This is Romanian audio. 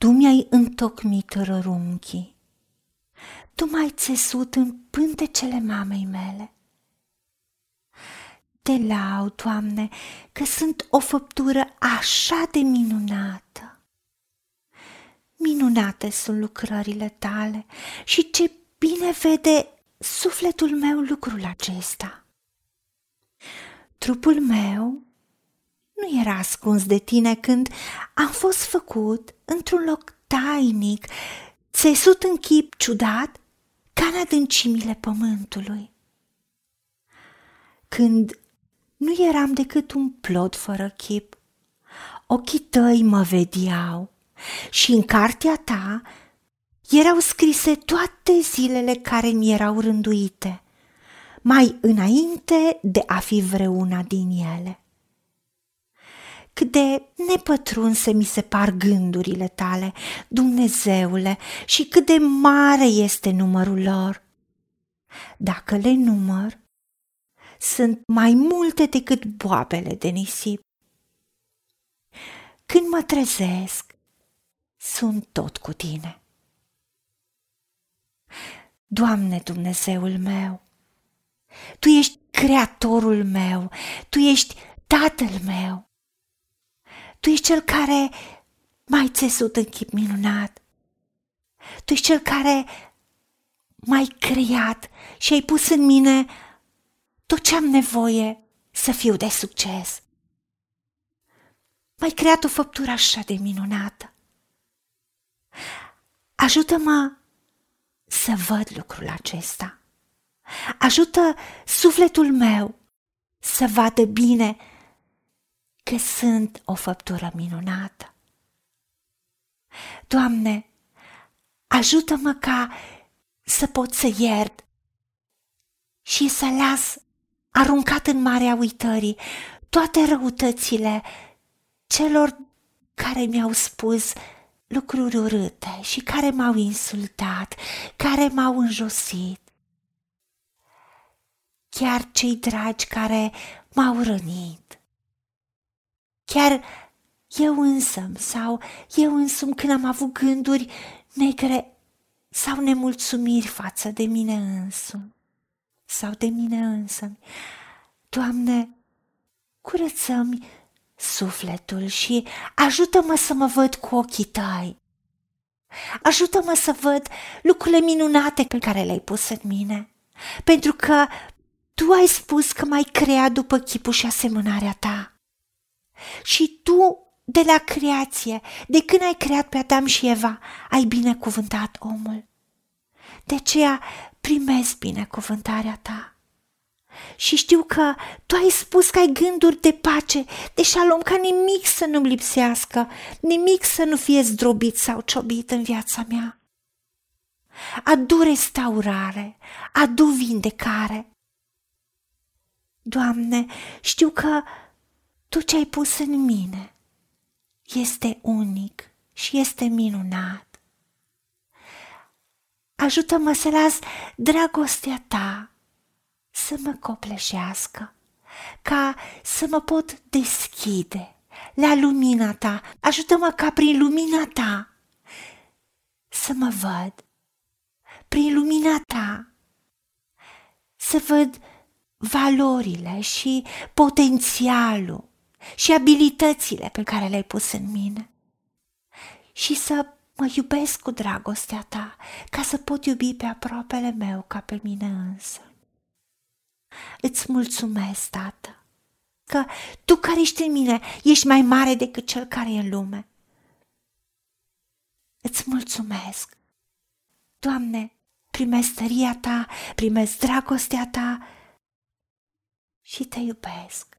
Tu mi-ai întocmit rărunchii, Tu m-ai țesut în pântecele mamei mele. Te lau, Doamne, că sunt o făptură așa de minunată. Minunate sunt lucrările tale și ce bine vede sufletul meu lucrul acesta. Trupul meu nu era ascuns de tine când am fost făcut într-un loc tainic, țesut în chip ciudat ca în adâncimile pământului. Când nu eram decât un plod fără chip, ochii tăi mă vedeau și în cartea ta erau scrise toate zilele care mi erau rânduite, mai înainte de a fi vreuna din ele. Cât de nepătrunse mi se par gândurile tale, Dumnezeule, și cât de mare este numărul lor. Dacă le număr, sunt mai multe decât boabele de nisip. Când mă trezesc, sunt tot cu tine. Doamne Dumnezeul meu, Tu ești creatorul meu, Tu ești tatăl meu. Tu ești cel care m-ai țesut în chip minunat. Tu ești cel care m-ai creat și ai pus în mine tot ce am nevoie să fiu de succes. M-ai creat o făptură așa de minunată. Ajută-mă să văd lucrul acesta. Ajută sufletul meu să vadă bine că sunt o făptură minunată. Doamne, ajută-mă ca să pot să iert și să las aruncat în marea uitării toate răutățile celor care mi-au spus lucruri urâte și care m-au insultat, care m-au înjosit. Chiar cei dragi care m-au rănit. Chiar eu însă sau eu însumi când am avut gânduri negre sau nemulțumiri față de mine însumi sau de mine însă. Doamne, curăță-mi sufletul și ajută-mă să mă văd cu ochii tăi. Ajută-mă să văd lucrurile minunate pe care le-ai pus în mine, pentru că tu ai spus că m-ai creat după chipul și asemănarea ta. Și tu, de la creație, de când ai creat pe Adam și Eva, ai binecuvântat omul. De aceea primesc binecuvântarea ta. Și știu că tu ai spus că ai gânduri de pace, de șalom, ca nimic să nu-mi lipsească, nimic să nu fie zdrobit sau ciobit în viața mea. Adu restaurare, adu vindecare. Doamne, știu că tu ce ai pus în mine este unic și este minunat. Ajută-mă să las dragostea ta să mă copleșească, ca să mă pot deschide la lumina ta. Ajută-mă ca prin lumina ta să mă văd, prin lumina ta să văd valorile și potențialul și abilitățile pe care le-ai pus în mine și să Mă iubesc cu dragostea ta, ca să pot iubi pe aproapele meu ca pe mine însă. Îți mulțumesc, tată, că tu care ești în mine ești mai mare decât cel care e în lume. Îți mulțumesc. Doamne, primesc tăria ta, primesc dragostea ta și te iubesc.